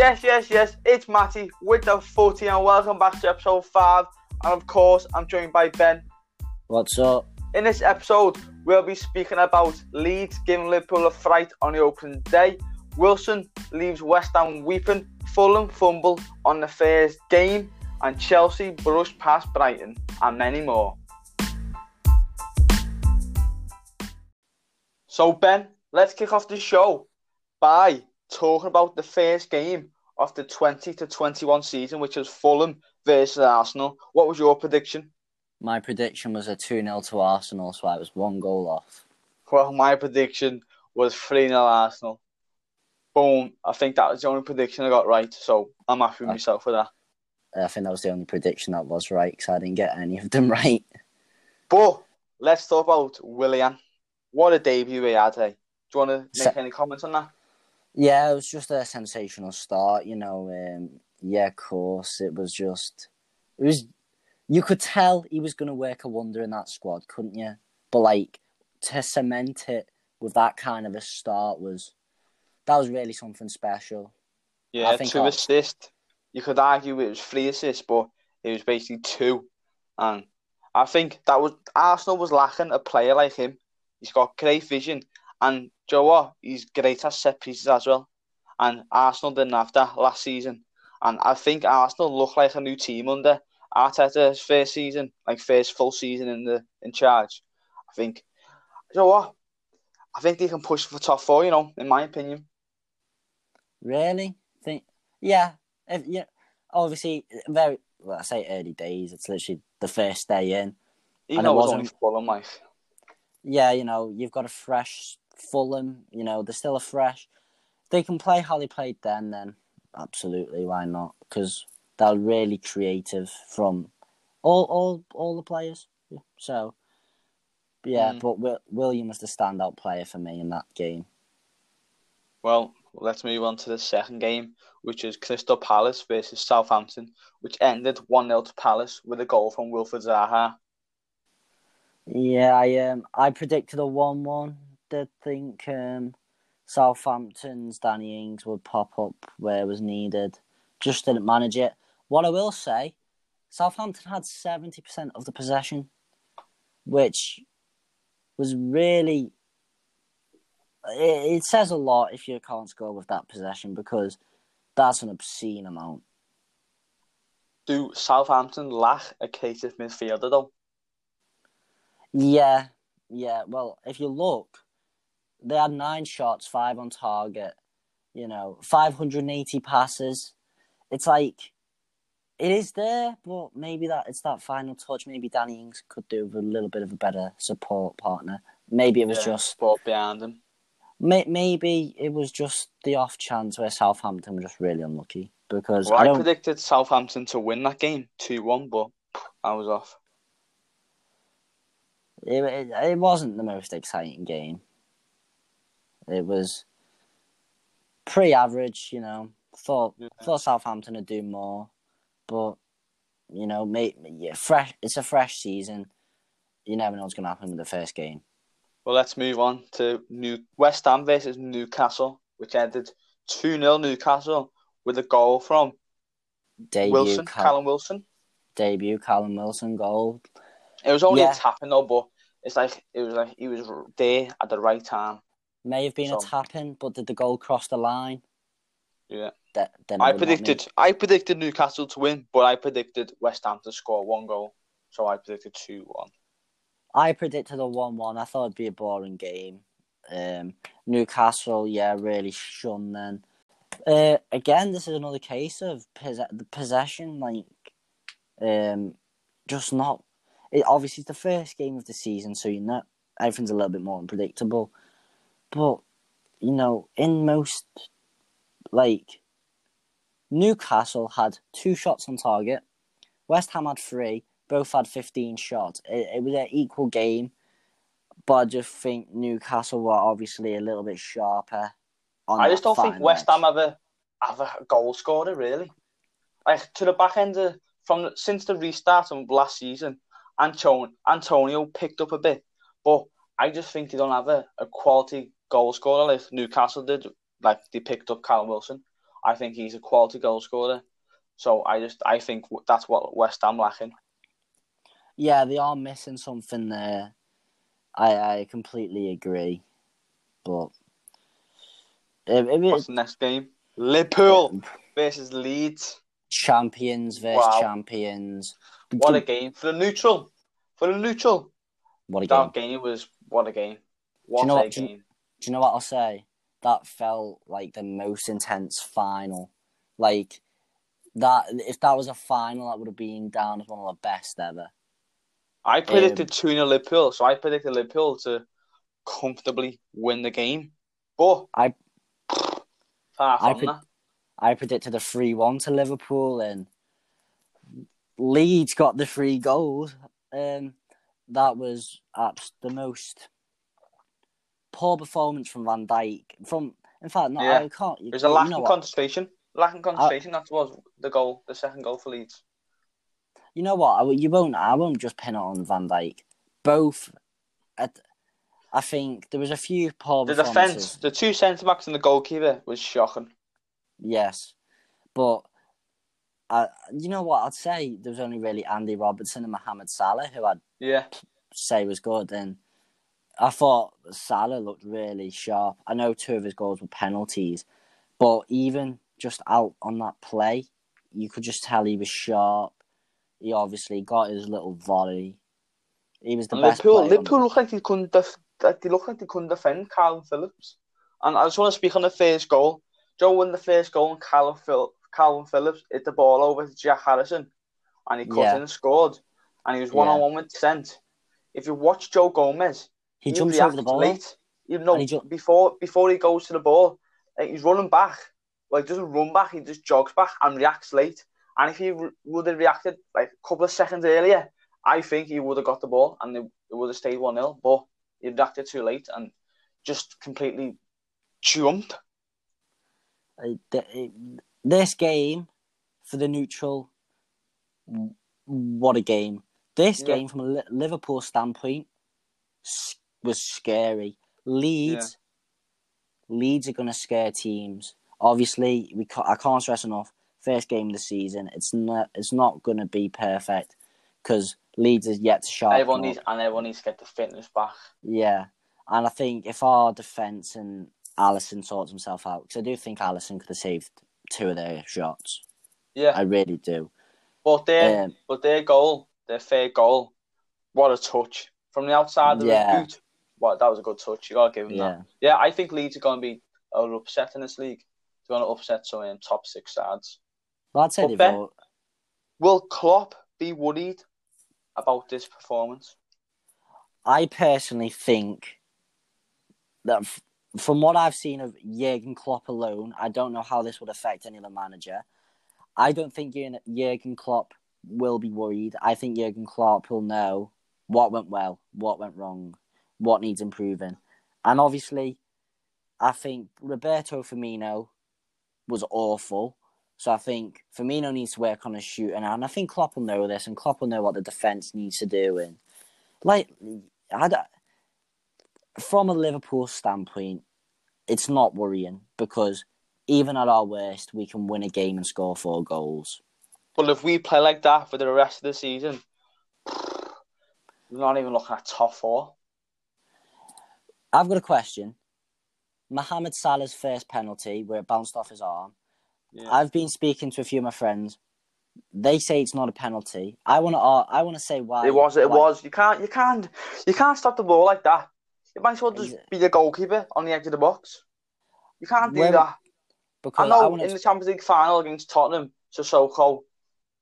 Yes, yes, yes. It's Matty with the 40 and welcome back to episode 5. And of course, I'm joined by Ben. What's up? In this episode, we'll be speaking about Leeds giving Liverpool a fright on the opening day. Wilson leaves West Ham weeping. Fulham fumble on the first game. And Chelsea brush past Brighton. And many more. So, Ben, let's kick off the show by talking about the first game of the 20 to 21 season, which was Fulham versus Arsenal. What was your prediction? My prediction was a 2 0 to Arsenal, so I was one goal off. Well, my prediction was 3 0 Arsenal. Boom. I think that was the only prediction I got right, so I'm happy with myself for that. I think that was the only prediction that was right because I didn't get any of them right. But let's talk about Willian. What a debut he had, eh? Do you want to make any comments on that? Yeah, it was just a sensational start. You know, um, yeah, of course, it was just it was. You could tell he was going to work a wonder in that squad, couldn't you? But like to cement it with that kind of a start was that was really something special. Yeah, two assists. You could argue it was three assists, but it was basically two. And I think that was Arsenal was lacking a player like him. He's got great vision, and Joe what? He's great at set pieces as well. And Arsenal didn't have that last season. And I think Arsenal look like a new team under Arteta's first season, like first full season in the in charge. I think, you know what? I think they can push for top four. You know, in my opinion. Really? Think? Yeah. If, yeah. Obviously, very. Well, I say early days. It's literally the first day in. It was only Fulham, like. Yeah, you know, you've got a fresh Fulham, you know, they're still a fresh. They can play how they played then, then absolutely, why not? Because they're really creative from all all all the players. So, yeah, mm. but Willian was the standout player for me in that game. Well, let's move on to the second game, which is Crystal Palace versus Southampton, which ended 1 0 to Palace with a goal from Wilfried Zaha. Yeah, I um I predicted a one one did think um, Southampton's Danny Ings would pop up where it was needed. Just didn't manage it. What I will say, Southampton had 70% of the possession, which was really. It, it says a lot if you can't score with that possession because that's an obscene amount. Do Southampton lack a creative midfielder though? Yeah, yeah. Well, if you look, they had nine shots, five on target, you know, 580 passes. It's like, it is there, but maybe that it's that final touch. Maybe Danny Ings could do with a little bit of a better support partner. Maybe it was yeah, just support behind him. May, maybe it was just the off chance where Southampton were just really unlucky because well, I, I predicted Southampton to win that game two one, but I was off. It, it, it wasn't the most exciting game. It was pretty average, you know. Thought yeah. thought Southampton would do more, but you know, mate, yeah, fresh. It's a fresh season. You never know what's going to happen with the first game. Well, let's move on to New West Ham versus Newcastle, which ended two 0 Newcastle with a goal from debut Wilson, Cal- Callum Wilson. Debut Callum Wilson goal. It was only yeah. a tapping though, but it's like it was like he was there at the right time. May have been so, a tapping, but did the goal cross the line? Yeah. That, I predicted I predicted Newcastle to win, but I predicted West Ham to score one goal. So I predicted two one. I predicted a one one. I thought it'd be a boring game. Um, Newcastle, yeah, really shun then. Uh, again, this is another case of pos- the possession, like, um, just not. It, obviously, it's the first game of the season, so you know everything's a little bit more unpredictable. But you know, in most like Newcastle had two shots on target, West Ham had three, both had fifteen shots. It, it was an equal game, but I just think Newcastle were obviously a little bit sharper. I just don't think West Ham have a have a goal scorer really. Like to the back end of from since the restart of last season, Antonio Antonio picked up a bit, but I just think they don't have a, a quality goal scorer like Newcastle did. Like they picked up Callum Wilson. I think he's a quality goal scorer. So I just I think that's what West Ham lacking. Yeah, they are missing something there. I I completely agree, but if, if What's the next game? Liverpool um, versus Leeds. champions versus Wow. champions. What a game for the neutral. For the neutral, What a game! that game was what a game. What know a what- game. Do you know what I'll say? That felt like the most intense final. Like that, if that was a final, that would have been down as one of the best ever. I predicted Um, 2 0 Liverpool, so I predicted Liverpool to comfortably win the game. But I- far I that. I predicted a three-one to Liverpool, and Leeds got the three goals. Um, that was abs- the most poor performance from Van Dijk. From in fact, no, Yeah. I can't. You, There's a you lack know of concentration. Lack of concentration. that was the goal, the second goal for Leeds. You know what? I, you won't. I won't just pin it on Van Dijk. Both. At, I think there was a few poor The defence, the two centre backs and the goalkeeper was shocking. Yes, but I, you know what? I'd say there was only really Andy Robertson and Mohamed Salah who I'd Yeah, say was good, and I thought Salah looked really sharp. I know two of his goals were penalties, but even just out on that play, you could just tell he was sharp. He obviously got his little volley. He was the and best Liverpool, player on the- looked like they couldn't def- like they looked like they couldn't defend Callum Phillips. And I just want to speak on the first goal. Joe won the first goal, and Callum, Phil- Callum Phillips hit the ball over to Jack Harrison, and he cut Yeah. in and scored. And he was one on one with Trent. If you watch Joe Gomez, He jumps over the ball. late. Though And he ju- before before he goes to the ball, like, he's running back. Like doesn't run back, he just jogs back and reacts late. And if he re- would have reacted like a couple of seconds earlier, I think he would have got the ball and it, would have stayed one 0 But he reacted too late and just completely jumped. This game for the neutral, what a game! This Yeah. game from a Liverpool standpoint was scary. Leeds, Leeds are going to scare teams. Obviously, we I can't stress enough. First game of the season, it's not it's not going to be perfect because Leeds is yet to sharpen everyone needs and everyone needs to get the fitness back. Yeah, and I think if our defense and Alisson sorts himself out, because I do think Alisson could have saved two of their shots. Yeah. I really do. But their Um, but their goal, their fair goal, what a touch. From the outside of Yeah. the boot. What that was a good touch. You gotta give him that. yeah, Yeah, I think Leeds are going to be an upset in this league. They're going to upset some um, top six sides. but I'd say But Ben- all, Will Klopp be worried about this performance? I personally think that f- from what I've seen of Jurgen Klopp alone, I don't know how this would affect any other manager. I don't think Jurgen Klopp will be worried. I think Jurgen Klopp will know what went well, what went wrong, what needs improving. And obviously, I think Roberto Firmino was awful. So I think Firmino needs to work on his shooting, and I think Klopp will know this, and Klopp will know what the defense needs to do. And like, I from a Liverpool standpoint, it's not worrying because even at our worst, we can win a game and score four goals. But if we play like that for the rest of the season, we're not even looking at top four. I've got a question. Mohamed Salah's first penalty, where it bounced off his arm. Yeah. I've been speaking to a few of my friends. They say it's not a penalty. I want to. I want to say why. It was. It why- was. You can't. You can't. You can't stop the ball like that. You might as well just be the goalkeeper on the edge of the box. You can't do When- that. I because I, know want in to. the Champions League final against Tottenham, so so Sissoko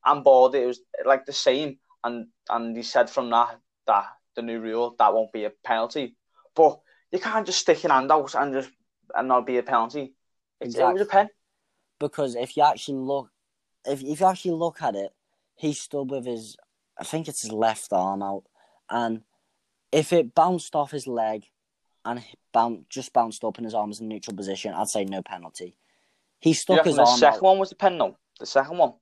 and Borde, it was like the same, and and he said from that that the new rule that won't be a penalty, but you can't just stick your hand out and just and not be a penalty. It's, It was a pen. because if you actually look, if if you actually look at it, he stood with his, I think it's his left arm out, and if it bounced off his leg, and bounce, just bounced up and his arm was in neutral position, I'd say no penalty. He stuck his the arm second out. one was the pen, no? The second one.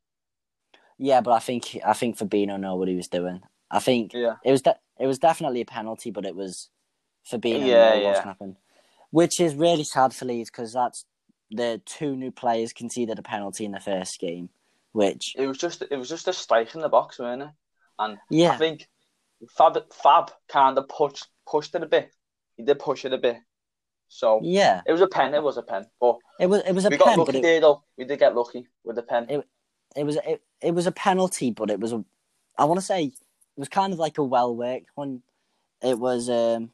Yeah, but I think I think Fabinho know what he was doing. I think Yeah. it was de- it was definitely a penalty, but it was Fabinho Yeah, know what's yeah. happened, which is really sad for Leeds because that's the two new players conceded a penalty in the first game, which It was just it was just a strike in the box, wasn't it? And yeah, I think Fab Fab kind of pushed pushed it a bit. He did push it a bit. So yeah, it was a pen. It was a pen, but it was it was a we pen, got lucky it, there though. We did get lucky with the pen. It- it was it, it was a penalty, but it was a I want to say it was kind of like a well worked one. It was um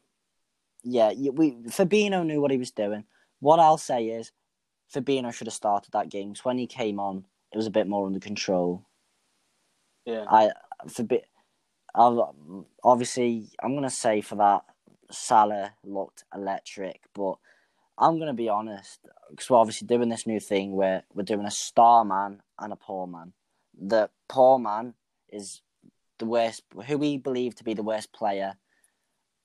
yeah, we Fabinho knew what he was doing. What I'll say is Fabinho should have started that game 'cause when he came on, it was a bit more under control. yeah. I for bit obviously I'm gonna say for that Salah looked electric, but I'm gonna be honest because we're obviously doing this new thing where we're doing a star man and a poor man. The poor man is the worst, who we believe to be the worst player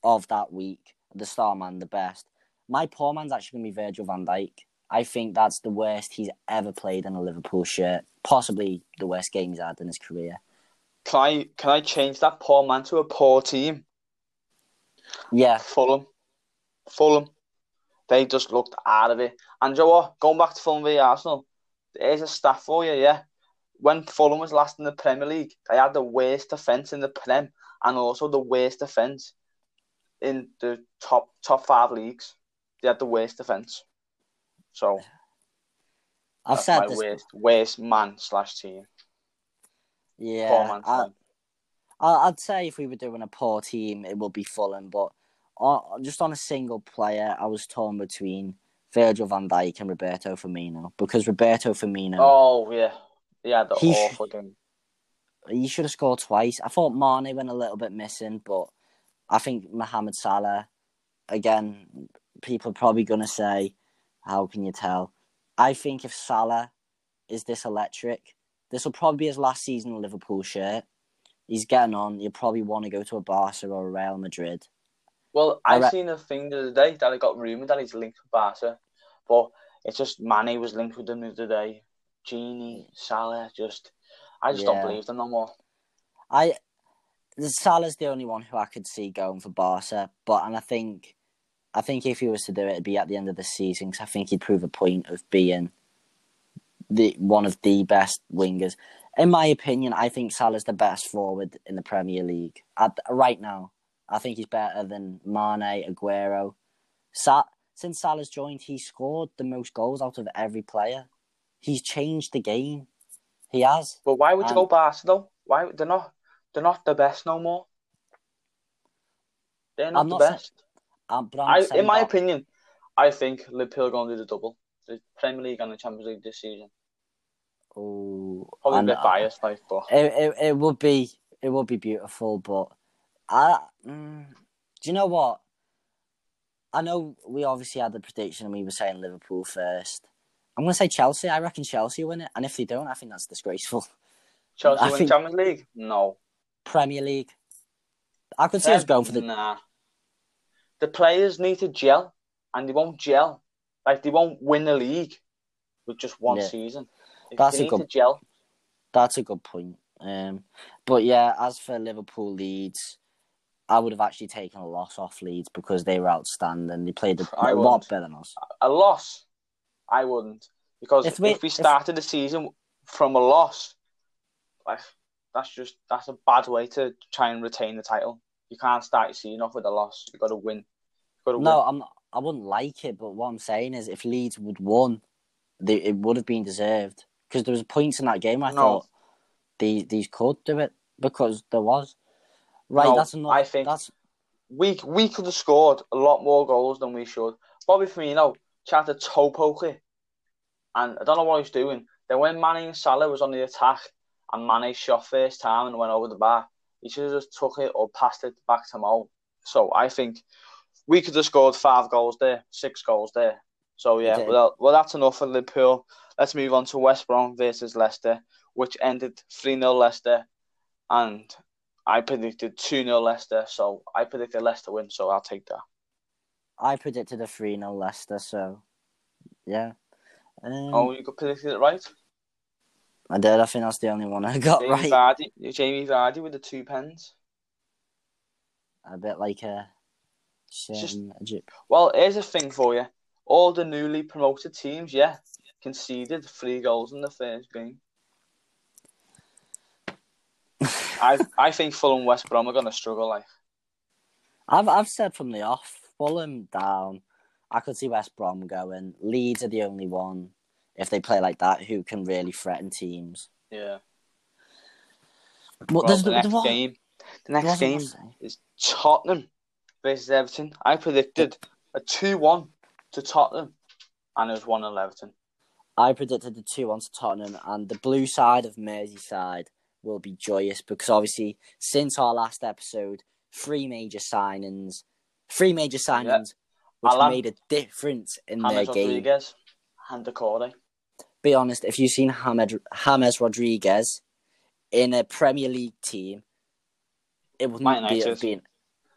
of that week. The star man, the best. My poor man's actually gonna be Virgil Van Dijk. I think that's the worst he's ever played in a Liverpool shirt. Possibly the worst game he's had in his career. Can I can I change that poor man to a poor team? Yeah, Fulham. Fulham. They just looked out of it. And you know what? Going back to Fulham v Arsenal, there's a stat for you, yeah. When Fulham was last in the Premier League, they had the worst defence in the Prem and also the worst defence in the top top five leagues. They had the worst defence. So I've said my this. worst worst man slash team. Poor Yeah, man I, I'd say if we were doing a poor team, it would be Fulham. But on, just on a single player, I was torn between Virgil van Dijk and Roberto Firmino because Roberto Firmino Oh yeah. Yeah, the He awful game. he should have scored twice. I thought Mane went a little bit missing, but I think Mohamed Salah, again, people are probably going to say, how can you tell? I think if Salah is this electric, this will probably be his last season in Liverpool shirt. He's getting on. You'll probably want to go to a Barca or a Real Madrid. Well, I've re- seen a thing the other day that it got rumoured that he's linked with Barca, but it's just Mane was linked with them the other day. Genie, Salah, just I just Yeah. don't believe them no more. I Salah's the only one who I could see going for Barca, but and I think I think if he was to do it, it'd be at the end of the season because I think he'd prove a point of being the one of the best wingers. In my opinion, I think Salah's the best forward in the Premier League at right now. I think he's better than Mane, Aguero. Sa- since Salah's joined, he scored the most goals out of every player. He's changed the game. He has. But why would you go Barca though? Why they're not they're not the best no more. They're not I'm the not saying- best. I'm I, in my that- opinion, I think Liverpool are going to do the double, the Premier League and the Champions League this season. Oh, Probably and, a bit biased, like, but It, it it would be it would be beautiful, but I mm, do you know what? I know we obviously had the prediction and we were saying Liverpool first. I'm gonna say Chelsea. I reckon Chelsea win it, and if they don't, I think that's disgraceful. Chelsea I win think- Champions League? No. Premier League. I could see us going for the. Nah. The players need to gel, and they won't gel. Like they won't win the league with just one Yeah. season. They, That's a need good- to gel. That's a good point. Um, but yeah, as for Liverpool Leeds, I would have actually taken a loss off Leeds because they were outstanding. They played a, I a lot wouldn't. better than us. A loss, I wouldn't, because If if we- we, if- started the season from a loss, like that's just that's a bad way to try and retain the title. You can't start your season off with a loss. You've got to win. Got to No, win. I'm not, I wouldn't like it, but what I'm saying is, if Leeds would won, they, it would have been deserved because there was points in that game. I No. thought these these could do it because there was. Right, No, that's enough. I think- that's We we could have scored a lot more goals than we should. Bobby Firmino tried to toe poke it, and I don't know what he's doing. Then when Mane and Salah was on the attack, and Mane shot first time and went over the bar, he should have just took it or passed it back to Mo. So I think we could have scored five goals there, six goals there. So yeah, Okay. well, well that's enough for Liverpool. Let's move on to West Brom versus Leicester, which ended 3 0 Leicester, and I predicted 2 0 Leicester, so I predicted Leicester win, so I'll take that. I predicted a three 0 Leicester, so yeah. Um, Oh, you predicted it right? I did. I think that's the only one I got Jamie right. Vardy, Jamie Vardy with the two pens. A bit like a. just- Well, here's a thing for you. all the newly promoted teams, yeah, conceded three goals in the first game. I I think Fulham West Brom are gonna struggle. Like I've I've said from the off, Fulham down. I could see West Brom going. Leeds are the only one, if they play like that, who can really threaten teams. yeah, But well, there's the the, next the game, the next game much to say. is Tottenham versus Everton. I predicted a two-one to Tottenham, and it was one 0 Everton. I predicted the two-one to Tottenham, and the blue side of Merseyside will be joyous because obviously since our last episode, three major signings, three major signings, which Allan, made a difference in their James game. Rodriguez, and Doucouré. Be honest, if you've seen James, James Rodriguez in a Premier League team, it wouldn't be have been.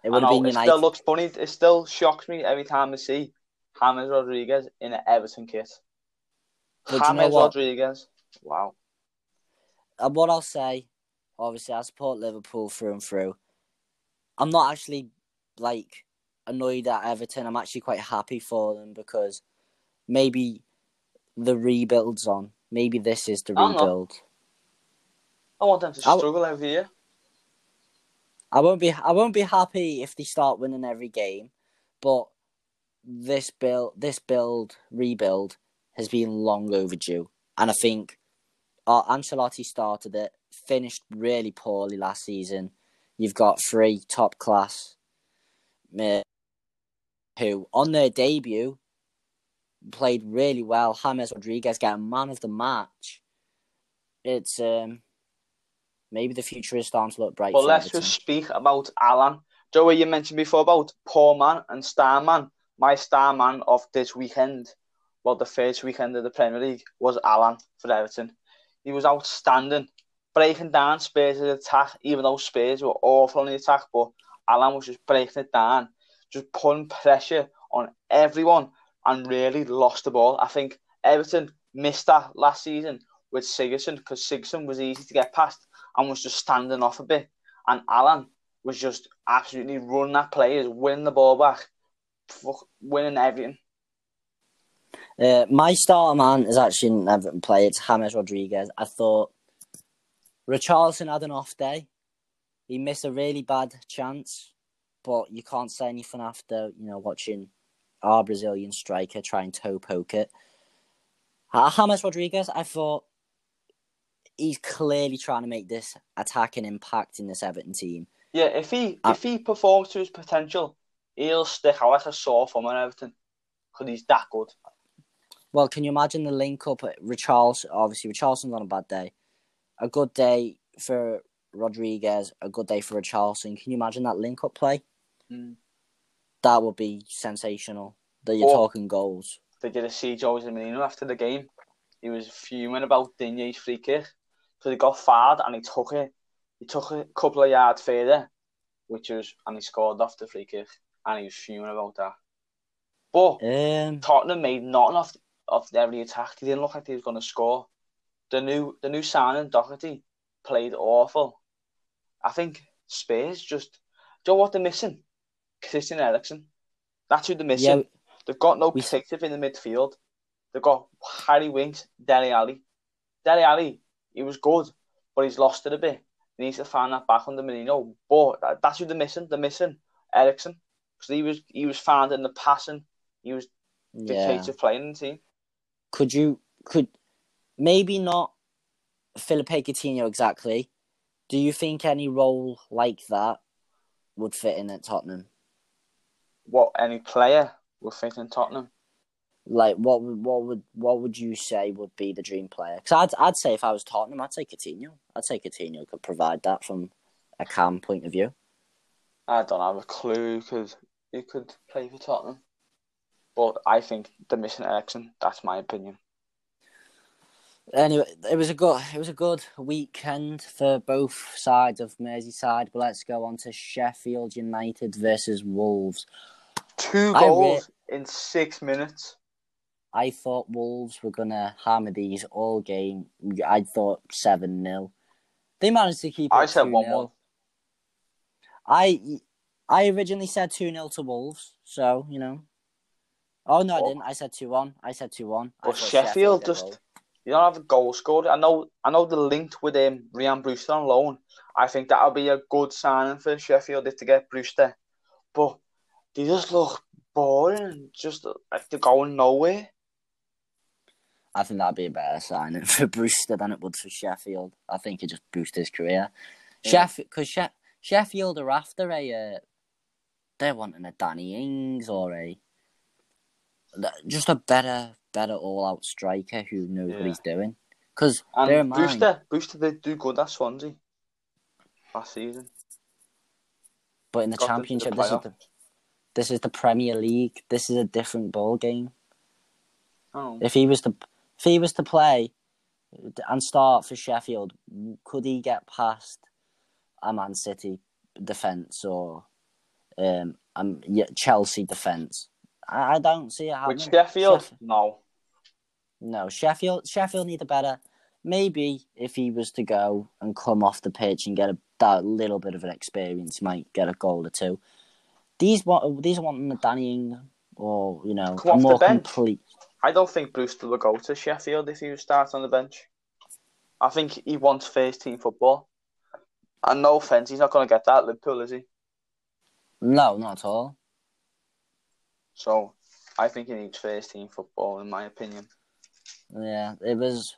It would have been it still looks funny. It still shocks me every time I see James Rodriguez in an Everton kit. But you know Rodriguez, wow. and what I'll say, obviously, I support Liverpool through and through. I'm not actually like annoyed at Everton. I'm actually quite happy for them because maybe the rebuild's on. Maybe this is the I don't rebuild. I want them to struggle every year. I won't be. I won't be happy if they start winning every game, but this build, this build, rebuild has been long overdue, and I think uh, Ancelotti started it, finished really poorly last season. You've got three top class, uh, who on their debut played really well. James Rodriguez got man of the match. It's um maybe the future is starting to look bright. But let's just speak about Allan. Joey, you mentioned before about poor man and star man. My star man of this weekend, well, the first weekend of the Premier League, was Allan for Everton. He was outstanding, breaking down Spurs' attack, even though Spurs were awful on the attack, but Allan was just breaking it down, just putting pressure on everyone and really lost the ball. I think Everton missed that last season with Sigurdsson because Sigurdsson was easy to get past and was just standing off a bit. And Allan was just absolutely running at players, winning the ball back, winning everything. Uh, my starter man is actually an Everton player. It's James Rodriguez. I thought Richarlison had an off day. He missed a really bad chance, but you can't say anything after you know watching our Brazilian striker try and toe poke it. James Rodriguez, I thought he's clearly trying to make this attack attacking impact in this Everton team. Yeah, if he Uh, if he performs to his potential, he'll stick out like a sore thumb and everything. Because he's that good. Well, can you imagine the link up Richarlison? Obviously, Richarlison's on a bad day. A good day for Rodriguez, a good day for Richarlison. Can you imagine that link up play? Mm. That would be sensational. That you're Or- talking goals. They did a see Jose Mourinho after the game. He was fuming about Digne's free kick. So he got fired and he took it. He took it a couple of yards further, which was and he scored off the free kick. And he was fuming about that. But Um, Tottenham made nothing of of every attack. He didn't look like he was going to score. The new the new signing Doherty played awful. I think Spurs just do you know what they're missing? Christian Eriksen. That's who they're missing. yeah, They've got no We- creative in the midfield. They've got Harry Winks, Dele Alli. Dele Alli, he was good, but he's lost it a bit. He needs to find that back under Mourinho. But that- that's who they're missing. They're missing Eriksen because he was he was found in the passing. He was the yeah. playing in the team. Could you could maybe not Philippe Coutinho exactly? Do you think any role like that would fit in at Tottenham? What any player will fit in Tottenham? Like what would what would what would you say would be the dream player? Because I'd I'd say if I was Tottenham, I'd say Coutinho. I'd say Coutinho could provide that from a calm point of view. I don't have a clue because he could play for Tottenham. But I think they're missing Eriksen. That's my opinion. Anyway, it was a good it was a good weekend for both sides of Merseyside. But let's go on to Sheffield United versus Wolves. Two I re- goals in six minutes. I thought Wolves were gonna hammer these all game. I thought seven 0 They managed to keep. It I said 2-0. 1-1. I I originally said two 0 to Wolves, so you know Oh no, I Oh. didn't. I said two one. I said two one. But Sheffield just you don't have a goal scored. I know I know the link with um, Ryan Brewster on loan. I think that'll be a good signing for Sheffield if they get Brewster. But they just look boring, just like they're going nowhere. I think that'd be a better signing for Brewster than it would for Sheffield. I think it just boost his career. Yeah. Sheffield, because she- Sheffield are after a, uh, they're wanting a Danny Ings or a just a better, better all-out striker who knows what he's doing. Because And mind, Brewster, Brewster did do good at Swansea last season. but in the got to the championship, this is the this is the Premier League. This is a different ball game. Oh, If he was to if he was to play and start for Sheffield, could he get past a Man City defense or um, um yeah, Chelsea defense? I, I don't see it happening. with Sheffield, Sheff- no. no, Sheffield Sheffield need a better. Maybe if he was to go and come off the pitch and get a that little bit of an experience, he might get a goal or two. These want these are wanting a Danny or you know Come more complete. I don't think Brewster will go to Sheffield if he was start on the bench. I think he wants first team football. And no offence, he's not going to get that at Liverpool, is he? No, not at all. So I think he needs first team football, in my opinion. Yeah, it was.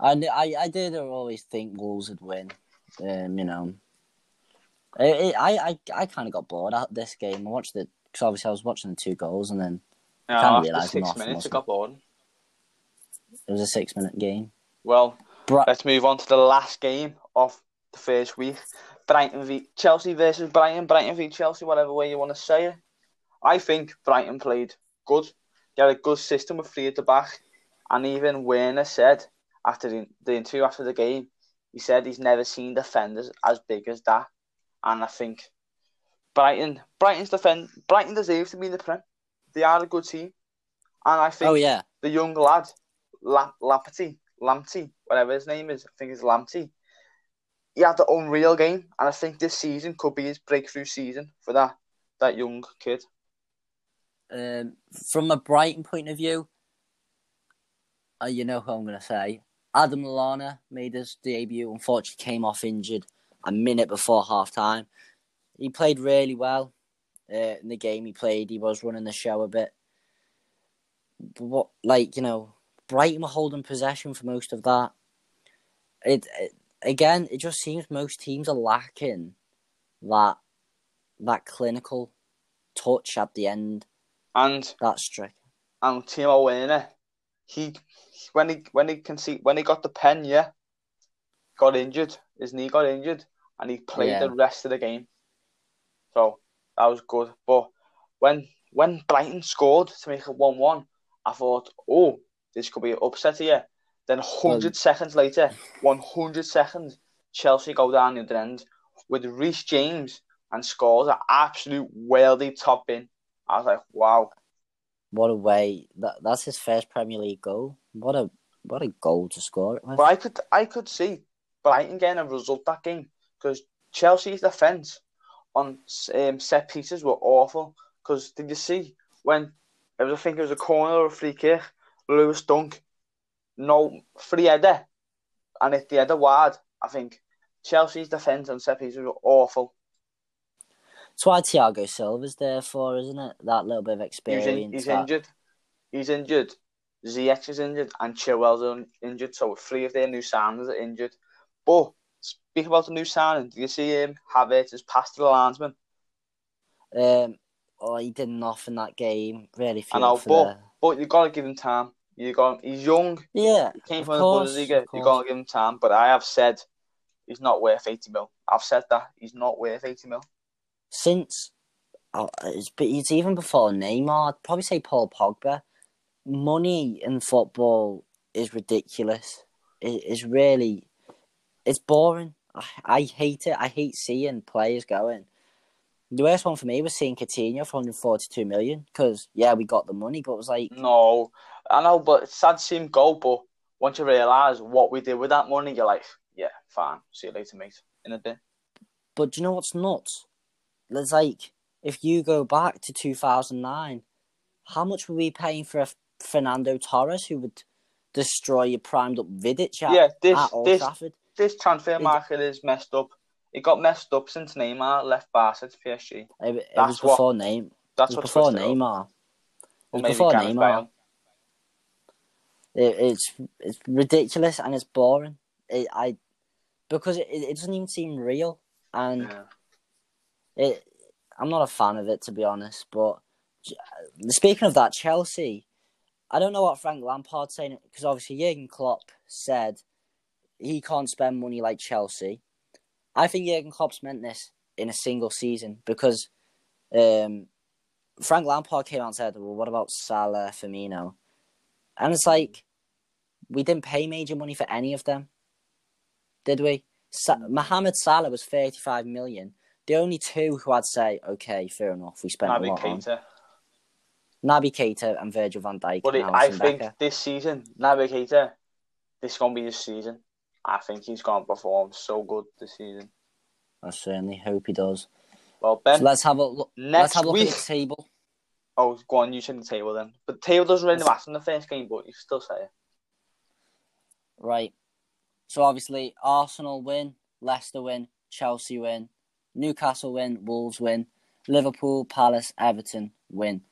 I I I did always think Wolves would win. Um, you know, it, it, I I I kind of got bored at this game. I watched it because obviously I was watching the two goals, and then after realise six minutes, it got bored. it was a six minute game. Well, Bra- let's move on to the last game of the first week. Brighton v Chelsea versus Brighton, Brighton v Chelsea, whatever way you want to say it. I think Brighton played good. They had a good system with three at the back. And even Werner said after the, the interview after the game, he said he's never seen defenders as big as that. And I think Brighton Brighton's defend Brighton deserves to be in the Prem. They are a good team. And I think Oh yeah, the young lad, La- Lamptey, Lamptey, whatever his name is, I think it's Lamptey. He had the unreal game, and I think this season could be his breakthrough season for that that young kid. um, from a Brighton point of view, uh, you know who I'm gonna say. Adam Lallana made his debut. Unfortunately, came off injured a minute before half time. He played really well uh, in the game he played. He was running the show a bit. But what, like you know, Brighton were holding possession for most of that. It, it again, it just seems most teams are lacking that that clinical touch at the end. And That strict. and Timo Werner, he when he when he can see when he got the pen, yeah, got injured. His knee got injured, and he played Yeah. the rest of the game. So that was good. But when when Brighton scored to make it one one, I thought, oh, this could be an upset here. Then hundred seconds later, one hundred seconds, Chelsea go down the other end with Reece James and scores an absolute worldy top in. I was like, wow. What a way! That that's his first Premier League goal. What a what a goal to score. But I could I could see Brighton getting a result that game because Chelsea's defence on um, set pieces were awful. Because did you see when it was I think it was a corner or a free kick, Lewis Dunk, no free header, and if the header wide, I think Chelsea's defence on set pieces were awful. That's why Thiago Silva's there for, isn't it? That little bit of He's, experience. in, he's injured. He's injured. Ziyech is injured and Chilwell's injured. So three of their new signings are injured. But speaking about the new signing, do you see him? Havertz has passed to the linesman. Um, oh, he did nothing that game. Really I know, but the... but you got to give him time. You got he's young. yeah, He came from course, the Bundesliga. You course. got to give him time. But I have said he's not worth eighty mil. I've said that he's not worth eighty mil. since oh, it's, but it's even before Neymar. I'd probably say Paul Pogba. Money in football is ridiculous. It is really, it's boring. I, I hate it. I hate seeing players going. The worst one for me was seeing Coutinho for 142 million because yeah, we got the money, but it was like No, I know, but it's sad to see him go. But once you realise what we did with that money, you're like, yeah, fine. See you later, mate. In a bit. But do you know what's nuts? There's like if you go back to 2009, how much were we paying for a Fernando Torres who would destroy your primed up Vidic at, Yeah, this at Old this Trafford? This transfer market is messed up. It got messed up since Neymar left Barca to PSG. It, it was That's what- before Neymar. It That's what before twisted it up. Neymar. Or It was maybe before Gareth Neymar. Bale. It, it's it's ridiculous and it's boring. It, I because it, it doesn't even seem real and Yeah. it. I'm not a fan of it to be honest. But speaking of that, Chelsea, I don't know what Frank Lampard's saying because obviously Jurgen Klopp said he can't spend money like Chelsea. I think Jurgen Klopp's meant this in a single season because um, Frank Lampard came out and said, "Well, what about Salah, Firmino?" And it's like we didn't pay major money for any of them, did we? Sa- Mohamed Salah was thirty-five million. The only two who I'd say, okay, fair enough, we spent a lot on Keita. Naby Keita and Virgil van Dijk. But it, I think Becker. this season, Naby Keita, this is gonna be his season. I think he's gonna perform so good this season. I certainly hope he does. Well, Ben, So let's have a look. let's have a look week. at the table. Oh, go on, you said the table then. But the table doesn't really matter in the first game, but you still say it. Right. So obviously Arsenal win, Leicester win, Chelsea win, Newcastle win, Wolves win, Liverpool, Palace, Everton win.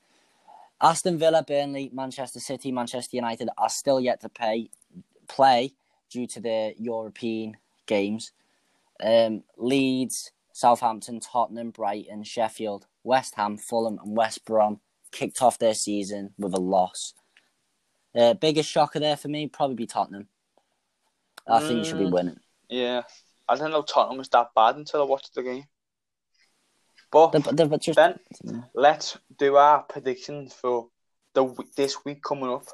Aston Villa, Burnley, Manchester City, Manchester United are still yet to pay play due to the European games. Um, Leeds, Southampton, Tottenham, Brighton, Sheffield, West Ham, Fulham, and West Brom kicked off their season with a loss. Uh, biggest shocker there for me probably be Tottenham. I think you should be Mm. winning. Yeah. I didn't know Tottenham was that bad until I watched the game. But They're, they're just Ben, let's do our predictions for the this week coming up.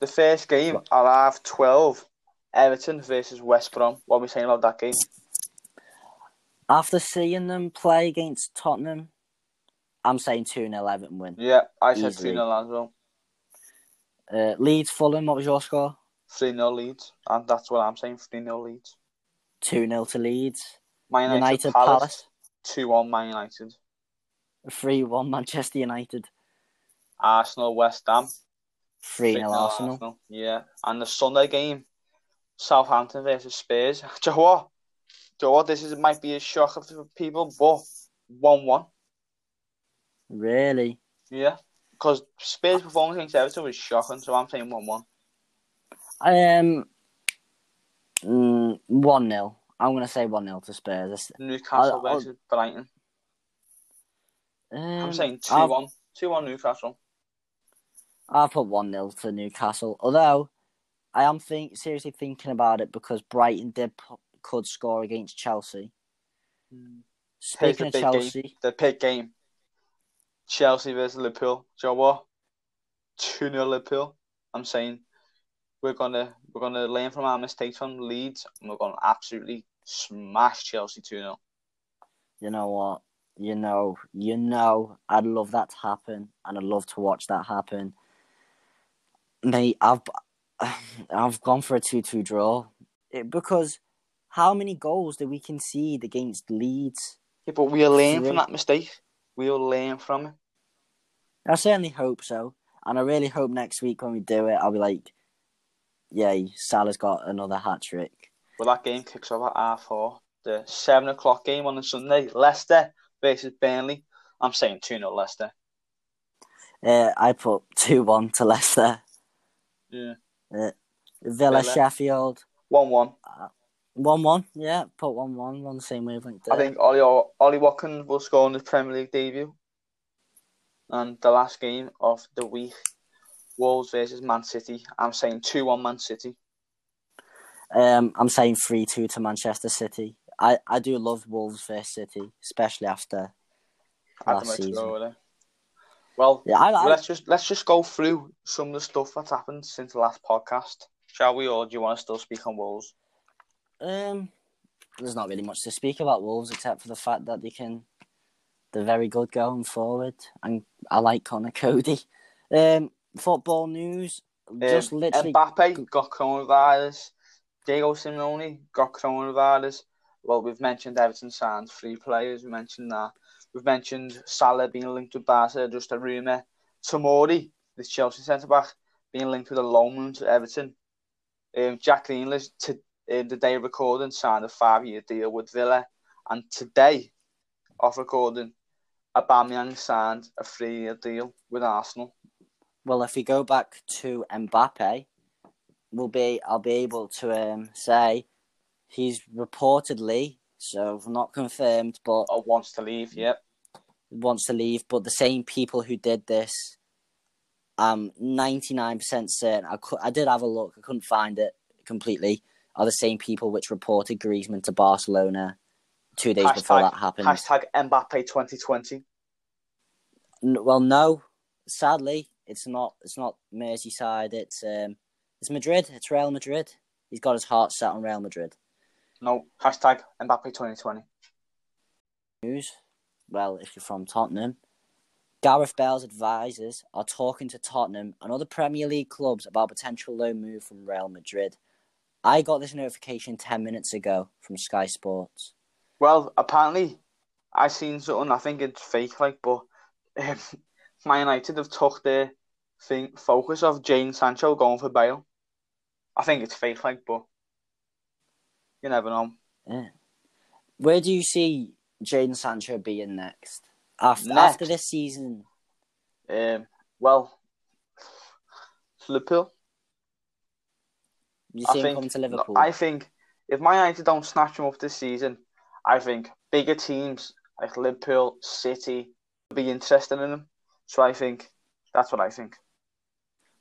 The first game, I'll have 12. Everton versus West Brom. What are we saying about that game? after seeing them play against Tottenham, I'm saying 2 0 Everton win. Yeah, I said 3 Easily. 0 as well. Uh, Leeds, Fulham, what was your score? 3 0 Leeds. And that's what I'm saying 3 0 Leeds. 2 0 to Leeds. Man United, United, Palace, Palace. 2 1 Man United. 3 1 Manchester United. Arsenal, West Ham. 3 0 3-0 Arsenal. Yeah. And the Sunday game, Southampton versus Spurs. Do you know what? Do you know what? This is, might be a shocker for people, but 1 1. Really? Yeah. Because Spurs' performance against Everton was shocking, so I'm saying 1 1. Um, mm, 1 0. I'm going to say 1 0 to Spurs. Newcastle I'll- versus Brighton. Um, I'm saying 2 I'll- 1. 2 1 Newcastle. I'll put 1 0 to Newcastle. Although, I am think seriously thinking about it because Brighton did could score against Chelsea. Hmm. Speaking of big game. Chelsea, The big game. Chelsea versus Liverpool. Do you know what? 2 0 Liverpool. I'm saying we're gonna we're gonna learn from our mistakes from Leeds and we're gonna absolutely smash Chelsea 2 0. you know what? You know, you know, I'd love that to happen, and I'd love to watch that happen. Mate, I've I've gone for a two-two draw because how many goals did we concede against Leeds? Yeah, but we'll learn from that mistake. We'll learn from it. I certainly hope so, and I really hope next week when we do it, I'll be like, "Yay, Salah's got another hat trick." Well, that game kicks off at half four. The 7 o'clock game on the Sunday. Leicester versus Burnley. I'm saying 2 0 Leicester. Uh, I put two-one to Leicester. Yeah. Uh, Villa, Villa. Sheffield, 1 1. one-one. Yeah, put one-one on the same wavelength. I think Ollie, Ollie Watkins will score in his Premier League debut. And the last game of the week, Wolves versus Man City. I'm saying 2 1 Man City. Um, I'm saying three two to Manchester City. I, I do love Wolves versus City, especially after last season. go with it. Well, Yeah, I, I let's just let's just go through some of the stuff that's happened since the last podcast, shall we? Or do you want to still speak on Wolves? um. There's not really much to speak about Wolves except for the fact that they can, they're very good going forward, and I like Conor Coady. Um, football news, just Um, literally. Mbappe got coronavirus. Diego Simeone got coronavirus. Well, we've mentioned Everton signed three players. We mentioned that. We've mentioned Salah being linked with Barca, just a rumour. Tomori, the Chelsea centre back, being linked with a loan move to Everton. Um, Jack Grealish, to, uh, the day of recording, signed a five-year deal with Villa, and today, off recording, Aubameyang signed a three-year deal with Arsenal. Well, if we go back to Mbappe, we'll be I'll be able to um, say he's reportedly, so not confirmed, but or wants to leave. Yep, wants to leave. But the same people who did this, I'm ninety nine percent certain. I could, I did have a look. I couldn't find it completely. Are the same people which reported Griezmann to Barcelona two days hashtag, before that happened. Hashtag Mbappe twenty twenty. Well, no, sadly, it's not. It's not Merseyside. It's um, it's Madrid. It's Real Madrid. He's got his heart set on Real Madrid. No, hashtag Mbappe 2020. News. Well, if you're from Tottenham, Gareth Bale's advisors are talking to Tottenham and other Premier League clubs about potential loan move from Real Madrid. I got this notification 10 minutes ago from Sky Sports. Well, apparently, I seen something, I think it's fake, like, but um, Man United have took their thing, focus of Jadon Sancho going for Bale. I think it's fake, like, but you never know. Yeah. Where do you see Jadon Sancho being next? After, Next? after this season? Um, well, Liverpool. You I see him think. come to Liverpool? I think if Man United don't snatch him up this season, I think bigger teams like Liverpool, City will be interested in him. So I think that's what I think.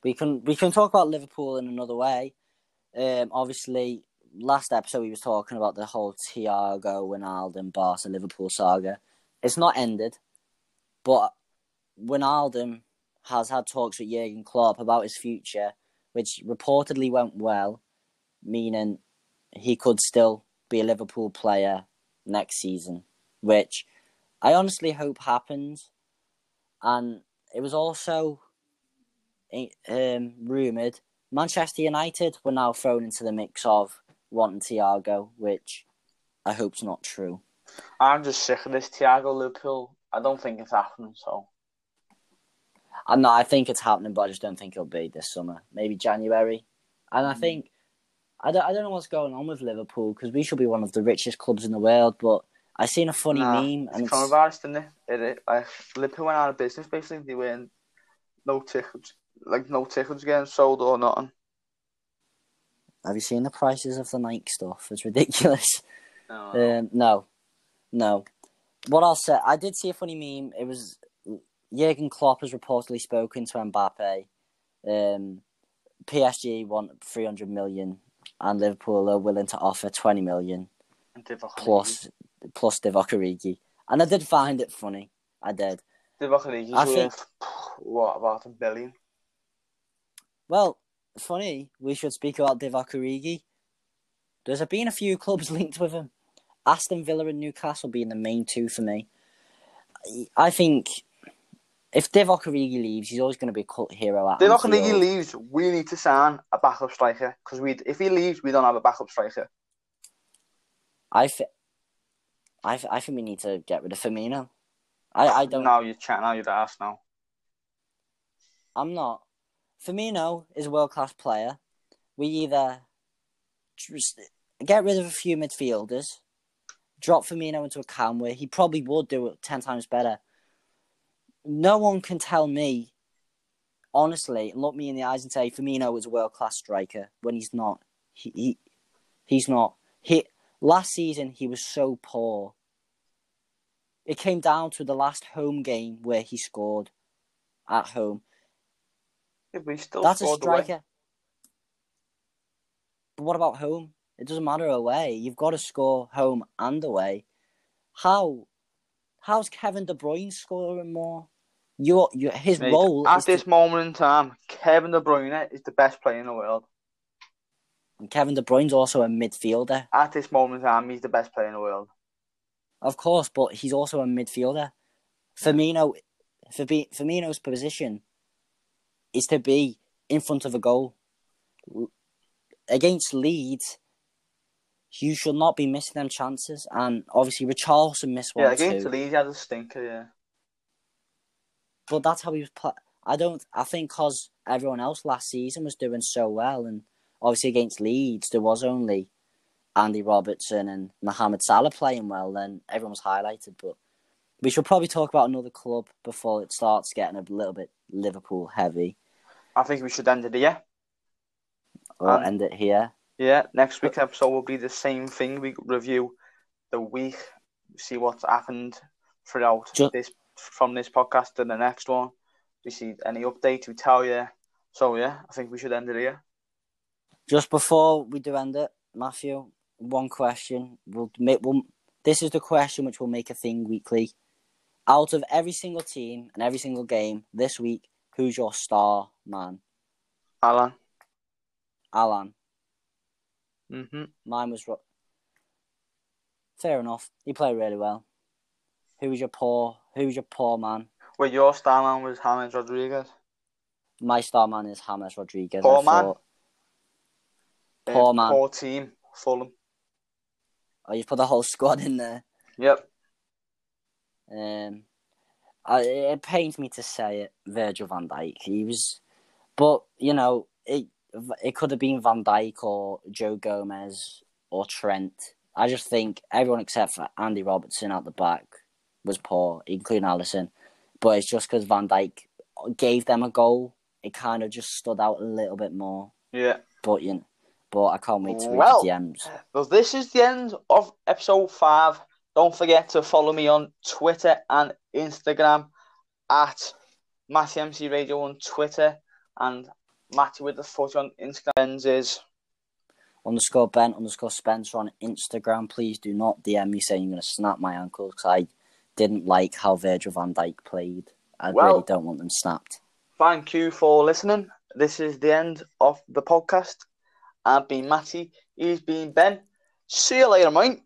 we can we can talk about Liverpool in another way. Um, obviously, last episode we was talking about the whole Thiago, Wijnaldum, Barca, Liverpool saga. It's not ended, but Wijnaldum has had talks with Jurgen Klopp about his future, which reportedly went well, meaning he could still be a Liverpool player next season, which I honestly hope happens. And it was also um, rumoured Manchester United were now thrown into the mix of wanting Thiago, which I hope's not true. I'm just sick of this Thiago Liverpool. I don't think it's happening. So I'm not. I think it's happening, but I just don't think it'll be this summer. Maybe January. And I Mm. think I don't. I don't know what's going on with Liverpool because we should be one of the richest clubs in the world. But I seen a funny nah, meme, and it's it's, coronavirus, didn't it? It, it like Liverpool went out of business basically. They weren't no tickets, like no tickets getting sold or nothing. Have you seen the prices of the Nike stuff? It's ridiculous. No, Um, no, no. What I'll say, I did see a funny meme. It was Jurgen Klopp has reportedly spoken to Mbappe. Um, PSG want three hundred million, and Liverpool are willing to offer twenty million and plus plus Divock Origi. And I did find it funny. I did. Divock Origi's I think- worth what about a billion? Well, funny. We should speak about Divock Origi. There's been a few clubs linked with him. Aston Villa and Newcastle being the main two for me. I think if Divock Origi leaves, he's always going to be a cult hero. At Divock. Origi leaves, we need to sign a backup striker because we if he leaves, we don't have a backup striker. I, th- I, th- I think we need to get rid of Firmino. I, I don't. Now you're chatting. Now you're ass now. I'm not. Firmino is a world class player. We either get rid of a few midfielders, drop Firmino into a cam where he probably would do it ten times better. No one can tell me, honestly, look me in the eyes and say Firmino is a world class striker when he's not. He, he he's not. He last season he was so poor. It came down to the last home game where he scored at home. Yeah, but he still That's a scored away. striker. But what about home? It doesn't matter away. You've got to score home and away. How? How's Kevin De Bruyne scoring more? Your, your his Mate, role at is this to, moment in time, Kevin De Bruyne is the best player in the world. and Kevin De Bruyne's also a midfielder, At this moment in time, he's the best player in the world. of course, but he's also a midfielder. Firmino, Firmi- Firmino's position is to be in front of a goal. Against Leeds, you should not be missing them chances. And obviously, Richarlison missed one yeah, against too. Leeds, he had a stinker. Yeah, But that's how he was. Pl- I don't. I think because everyone else last season was doing so well, and obviously against Leeds there was only Andy Robertson and Mohamed Salah playing well. Then everyone was highlighted, but we should probably talk about another club before it starts getting a little bit Liverpool heavy. I think we should end it here. Um, end it here. Yeah, next week's episode will be the same thing. We review the week, see what's happened throughout Ju- this from this podcast to the next one. We see any updates, we tell you. So yeah, I think we should end it here. Just before we do end it, Matthew, one question. We'll make. We'll, this is the question which will make a thing weekly. Out of every single team and every single game this week, who's your star man? Allan. Allan. Mhm. Mine was. Ro- Fair enough. He played really well. Who was your poor? Who was your poor man? Well, your star man was James Rodriguez. My star man is James Rodriguez. Poor I man? thought- Uh, Poor man. Poor team. Fulham. Oh, you put the whole squad in there. Yep. Um, I, it pains me to say it, Virgil Van Dijk. He was, but you know, it it could have been Van Dijk or Joe Gomez or Trent. I just think everyone except for Andy Robertson at the back was poor, including Alisson. But it's just because Van Dijk gave them a goal, it kind of just stood out a little bit more. Yeah. But you know, but I can't wait to read Well, the DMs. Well, this is the end of episode five. Don't forget to follow me on Twitter and Instagram at Matthew MC Radio on Twitter and Matthew with the foot on Instagram is underscore Ben underscore Spencer on Instagram. Please do not DM me saying you're going to snap my ankles because I didn't like how Virgil van Dijk played. I Well- really don't want them snapped. thank you for listening. This is the end of the podcast. I've been Matty. He's been Ben. See you later, mate.